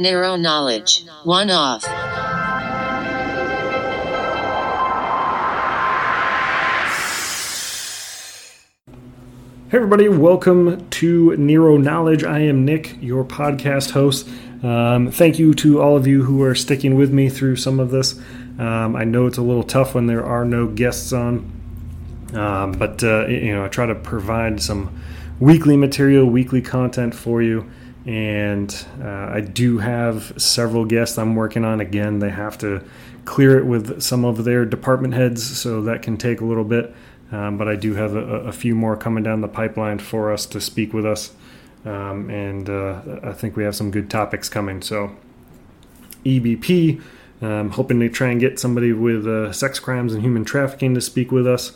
Narrow knowledge. One off. Hey, everybody, welcome to Nero Knowledge. I am Nick, your podcast host. Um, thank you to all of you who are sticking with me through some of this. Um, I know it's a little tough when there are no guests on, um, but uh, you know, I try to provide some weekly material, weekly content for you. And uh, I do have several guests I'm working on. Again, they have to clear it with some of their department heads, so that can take a little bit. Um, but I do have a, a, few more coming down the pipeline for us to speak with us. Um, and uh, I think we have some good topics coming. So, EBP, um, hoping to try and get somebody with uh, sex crimes and human trafficking to speak with us.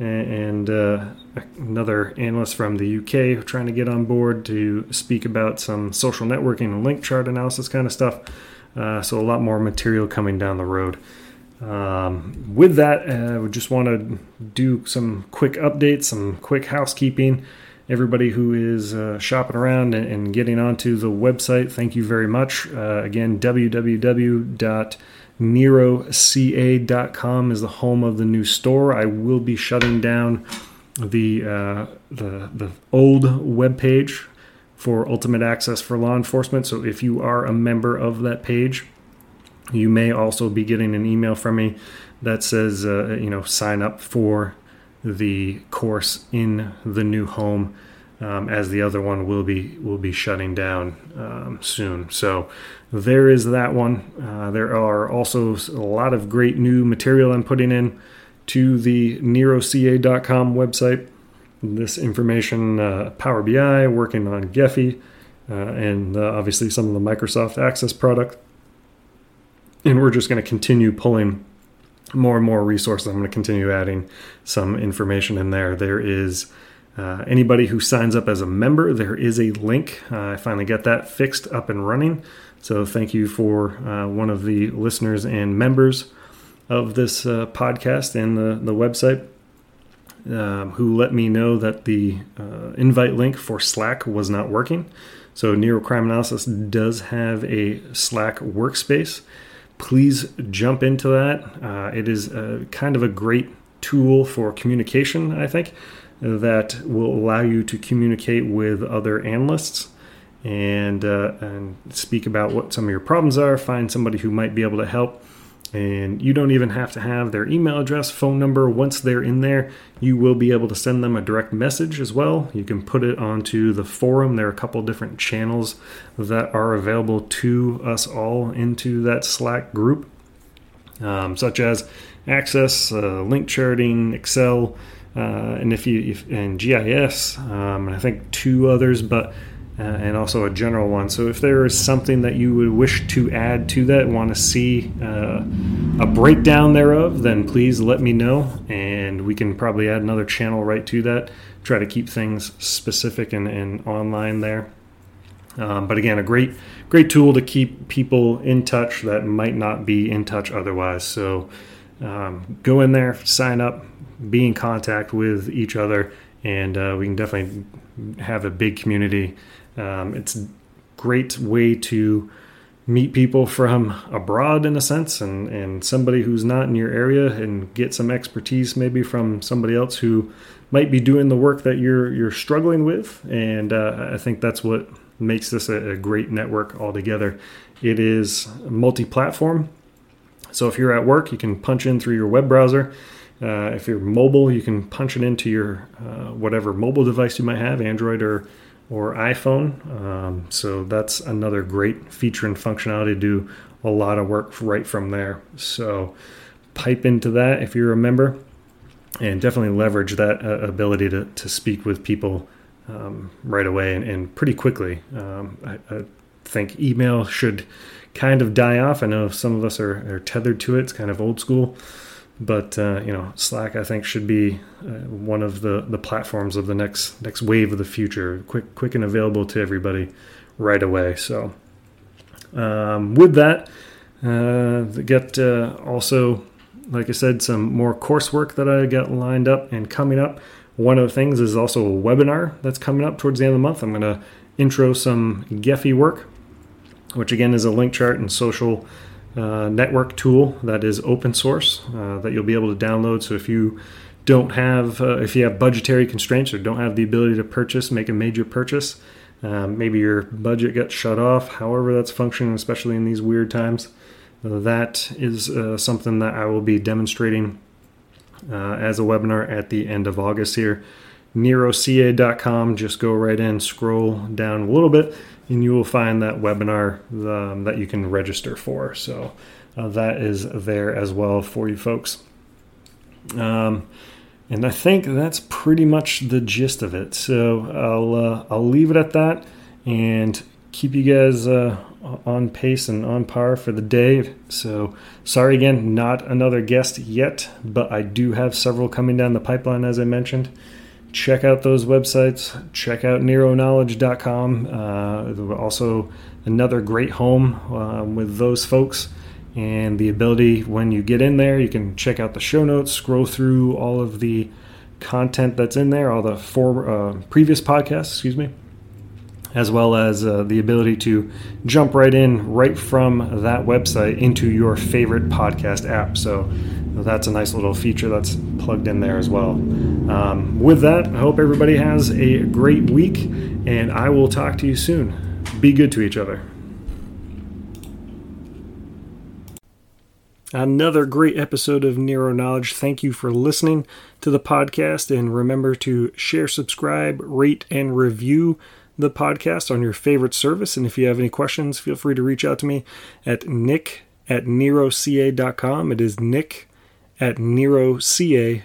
And uh, another analyst from the UK trying to get on board to speak about some social networking and link chart analysis kind of stuff. Uh, so, a lot more material coming down the road. Um, with that, uh, we just want to do some quick updates, some quick housekeeping. Everybody who is uh, shopping around and, and, getting onto the website, thank you very much. Uh, again, www.neroca.com is the home of the new store. I will be shutting down the uh, the the old web page for Ultimate Access for Law Enforcement. So if you are a member of that page, you may also be getting an email from me that says, uh, you know, sign up for the course in the new home, um, as the other one will be will be shutting down um, soon. So there is that one. Uh, there are also a lot of great new material I'm putting in to the NeroCA.com website. This information, uh, Power BI, working on Gephi, uh, and uh, obviously some of the Microsoft Access product and we're just going to continue pulling more and more resources. I'm going to continue adding some information in there. There is uh, anybody who signs up as a member, there is a link. Uh, I finally got that fixed up and running. So thank you for uh, one of the listeners and members of this uh, podcast and the, the website. Um, who let me know that the uh, invite link for Slack was not working. So, Nero Crime Analysis does have a Slack workspace please jump into that. Uh, it is a, kind of a great tool for communication, I think, that will allow you to communicate with other analysts and uh, and speak about what some of your problems are. Find somebody who might be able to help and you don't even have to have their email address, phone number. Once they're in there, you will be able to send them a direct message as well. You can put it onto the forum. There are a couple different channels that are available to us all into that Slack group, um, such as Access, uh, link charting, Excel, uh, and if you if, and GIS, um, and I think two others, but uh, and also a general one. So if there is something that you would wish to add to that, want to see uh, a breakdown thereof, then please let me know, and we can probably add another channel right to that. Try to keep things specific and, and online there. Um, but again, a great great tool to keep people in touch that might not be in touch otherwise. So um, go in there, sign up, be in contact with each other, and uh, we can definitely have a big community um, it's a great way to meet people from abroad in a sense and, and somebody who's not in your area and get some expertise maybe from somebody else who might be doing the work that you're you're struggling with and uh, I think that's what makes this a, a great network altogether. It is multi-platform. So if you're at work, you can punch in through your web browser. Uh, if you're mobile, you can punch it into your uh, whatever mobile device you might have, Android or or iPhone. Um, so that's another great feature and functionality to do a lot of work right from there. So pipe into that if you're a member and definitely leverage that uh, ability to, to speak with people um, right away and, and pretty quickly. Um, I, I, think email should kind of die off. I know some of us are, are tethered to it, it's kind of old school. But uh, you know, Slack I think should be uh, one of the, the platforms of the next next wave of the future, quick quick and available to everybody right away. So um, with that, uh, get uh, also like I said some more coursework that I got lined up and coming up. One of the things is also a webinar that's coming up towards the end of the month. I'm going to intro some Gephi work which again is a link chart and social uh, network tool that is open source uh, that you'll be able to download. So if you don't have, uh, if you have budgetary constraints or don't have the ability to purchase, make a major purchase, um, maybe your budget got shut off, however that's functioning, especially in these weird times, that is uh, something that I will be demonstrating uh, as a webinar at the end of August here. NeroCA.com, just go right in, scroll down a little bit, and you will find that webinar um, that you can register for. So uh, that is there as well for you folks. Um, and I think that's pretty much the gist of it. So I'll uh, I'll leave it at that and keep you guys uh, on pace and on par for the day. So sorry again, not another guest yet, but I do have several coming down the pipeline as I mentioned. Check out those websites. Check out NeroKnowledge.com. Uh, also, another great home uh, with those folks and the ability when you get in there you can check out the show notes scroll through all of the content that's in there all the four uh, previous podcasts excuse me as well as uh, the ability to jump right in right from that website into your favorite podcast app so that's a nice little feature that's plugged in there as well um, with that i hope everybody has a great week and i will talk to you soon be good to each other Another great episode of Nero Knowledge. Thank you for listening to the podcast. And remember to share, subscribe, rate, and review the podcast on your favorite service. And if you have any questions, feel free to reach out to me at nick at neroca.com. It is nick at neroca.com.